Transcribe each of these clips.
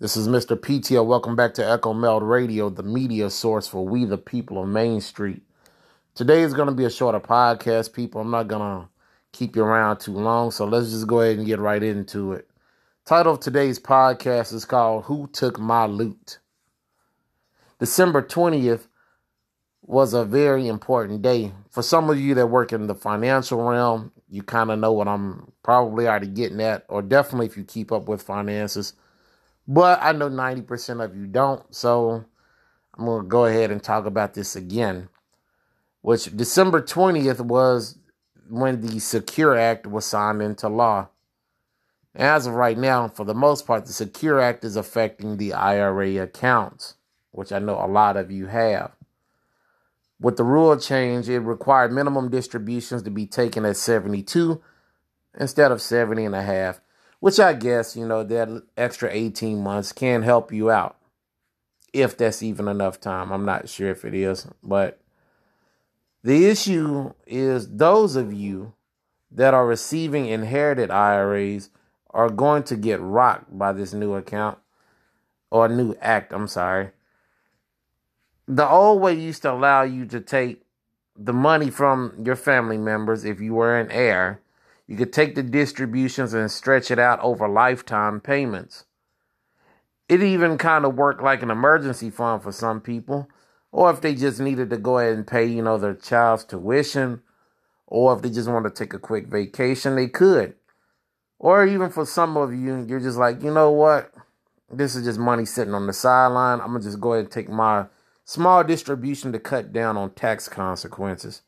This is Mr. PTO. Welcome back to Echo Meld Radio, the media source for we the people of Main Street. Today is going to be a shorter podcast, people. I'm not going to keep you around too long, so let's just go ahead and get right into it. Title of today's podcast is called Who Took My Loot? December 20th was a very important day. For some of you that work in the financial realm, you kind of know what I'm probably already getting at, or definitely if you keep up with finances but I know 90% of you don't. So I'm going to go ahead and talk about this again. Which December 20th was when the Secure Act was signed into law. As of right now, for the most part, the Secure Act is affecting the IRA accounts, which I know a lot of you have. With the rule change, it required minimum distributions to be taken at 72 instead of 70 and a half which I guess, you know, that extra 18 months can help you out. If that's even enough time. I'm not sure if it is. But the issue is those of you that are receiving inherited IRAs are going to get rocked by this new account or new act. I'm sorry. The old way used to allow you to take the money from your family members if you were an heir you could take the distributions and stretch it out over lifetime payments. It even kind of worked like an emergency fund for some people, or if they just needed to go ahead and pay, you know, their child's tuition, or if they just want to take a quick vacation, they could. Or even for some of you, you're just like, you know what? This is just money sitting on the sideline. I'm going to just go ahead and take my small distribution to cut down on tax consequences.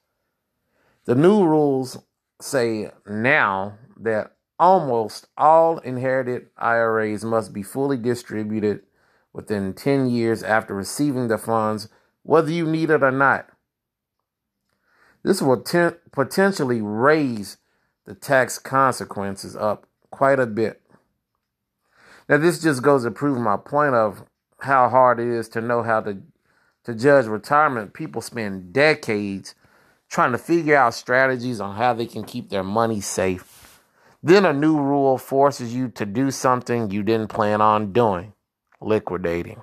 The new rules say now that almost all inherited IRAs must be fully distributed within 10 years after receiving the funds, whether you need it or not. This will ten- potentially raise the tax consequences up quite a bit. Now, this just goes to prove my point of how hard it is to know how to, to judge retirement. People spend decades trying to figure out strategies on how they can keep their money safe. Then a new rule forces you to do something you didn't plan on doing liquidating.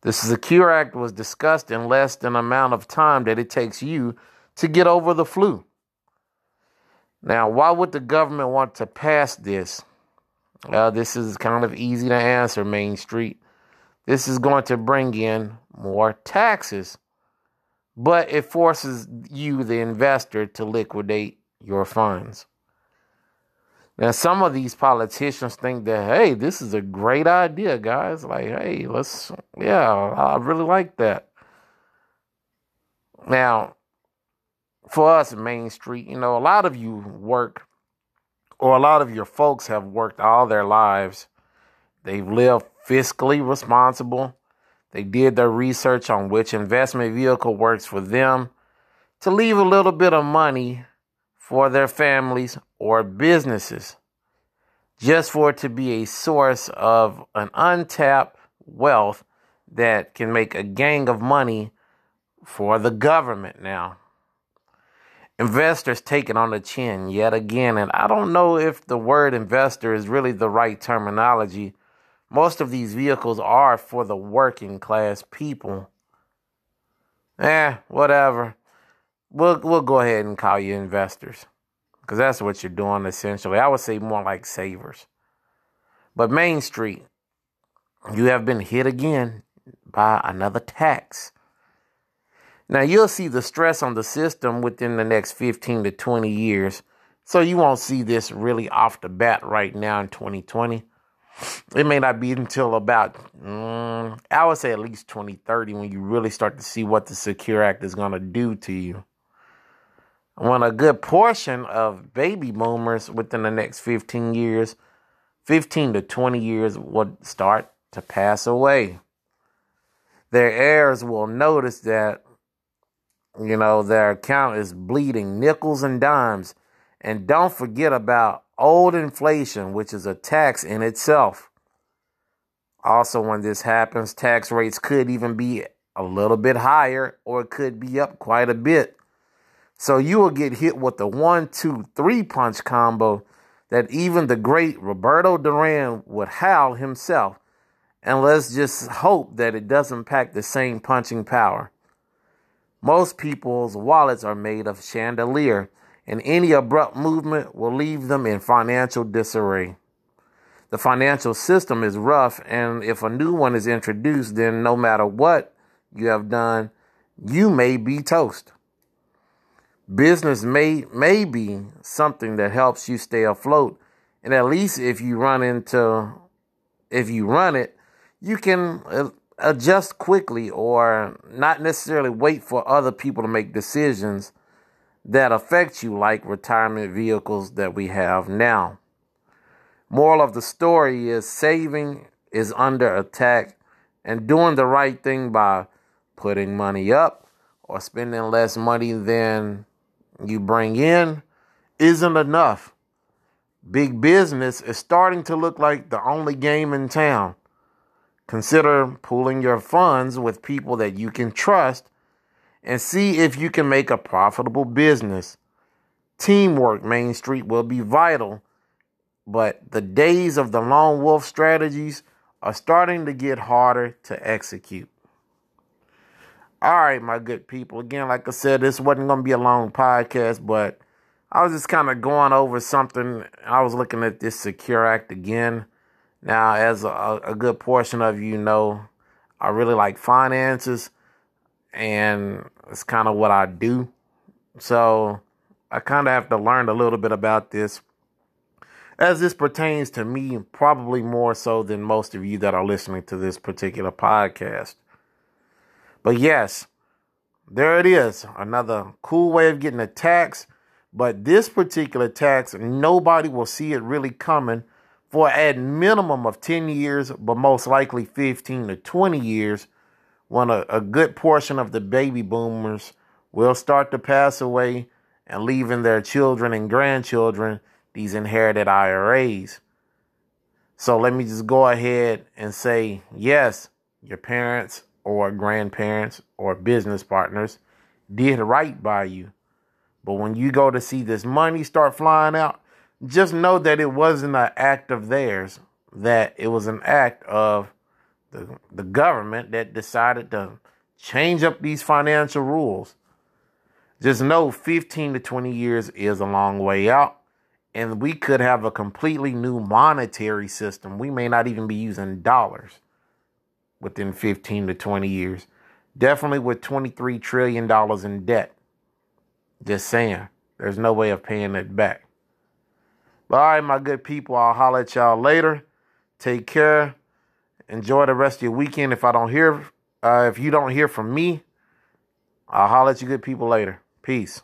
The Secure Act was discussed in less than the amount of time that it takes you to get over the flu. Now, why would the government want to pass this? Uh, this is kind of easy to answer, Main Street. This is going to bring in more taxes but it forces you, the investor, to liquidate your funds. Now, some of these politicians think that, hey, this is a great idea, guys. Like, hey, let's, yeah, I really like that. Now, for us, Main Street, you know, a lot of you work, or a lot of your folks have worked all their lives. They've lived fiscally responsible. They did their research on which investment vehicle works for them to leave a little bit of money for their families or businesses, just for it to be a source of an untapped wealth that can make a gang of money for the government now. Investors take it on the chin yet again, and I don't know if the word investor is really the right terminology most of these vehicles are for the working class people. Eh, whatever. We'll we'll go ahead and call you investors. Because that's what you're doing essentially. I would say more like savers. But Main Street, you have been hit again by another tax. Now you'll see the stress on the system within the next 15 to 20 years. So you won't see this really off the bat right now in 2020 it may not be until about mm, i would say at least 2030 when you really start to see what the secure act is going to do to you. When a good portion of baby boomers within the next 15 years 15 to 20 years would start to pass away. Their heirs will notice that you know their account is bleeding nickels and dimes and don't forget about old inflation, which is a tax in itself. Also, when this happens, tax rates could even be a little bit higher or it could be up quite a bit. So you will get hit with the one, two, three punch combo that even the great Roberto Duran would howl himself And let's just hope that it doesn't pack the same punching power. Most people's wallets are made of chandelier, and any abrupt movement will leave them in financial disarray. The financial system is rough, and if a new one is introduced, then no matter what you have done, you may be toast. Business may may be something that helps you stay afloat, and at least if you run into if you run it, you can uh, adjust quickly or not necessarily wait for other people to make decisions that affect you like retirement vehicles that we have now. Moral of the story is saving is under attack and doing the right thing by putting money up or spending less money than you bring in isn't enough. Big business is starting to look like the only game in town. Consider pooling your funds with people that you can trust and see if you can make a profitable business. Teamwork, Main Street, will be vital, but the days of the lone wolf strategies are starting to get harder to execute. All right, my good people. Again, like I said, this wasn't going to be a long podcast, but I was just kind of going over something. I was looking at this Secure Act again. Now, as a, a good portion of you know, I really like finances, and it's kind of what I do. So I kind of have to learn a little bit about this as this pertains to me, probably more so than most of you that are listening to this particular podcast. But yes, there it is. Another cool way of getting a tax. But this particular tax, nobody will see it really coming for at minimum of 10 years, but most likely 15 to 20 years, when a, a good portion of the baby boomers will start to pass away and leaving their children and grandchildren these inherited IRAs. So let me just go ahead and say yes, your parents or grandparents or business partners did right by you. But when you go to see this money start flying out, just know that it wasn't an act of theirs, that it was an act of the, the government that decided to change up these financial rules. Just know 15 to 20 years is a long way out, and we could have a completely new monetary system. We may not even be using dollars within 15 to 20 years. Definitely with $23 trillion in debt. Just saying. There's no way of paying it back. But all right, my good people, I'll holler at y'all later. Take care. Enjoy the rest of your weekend. If I don't hear, uh, if you don't hear from me, I'll holler at you good people later. Peace.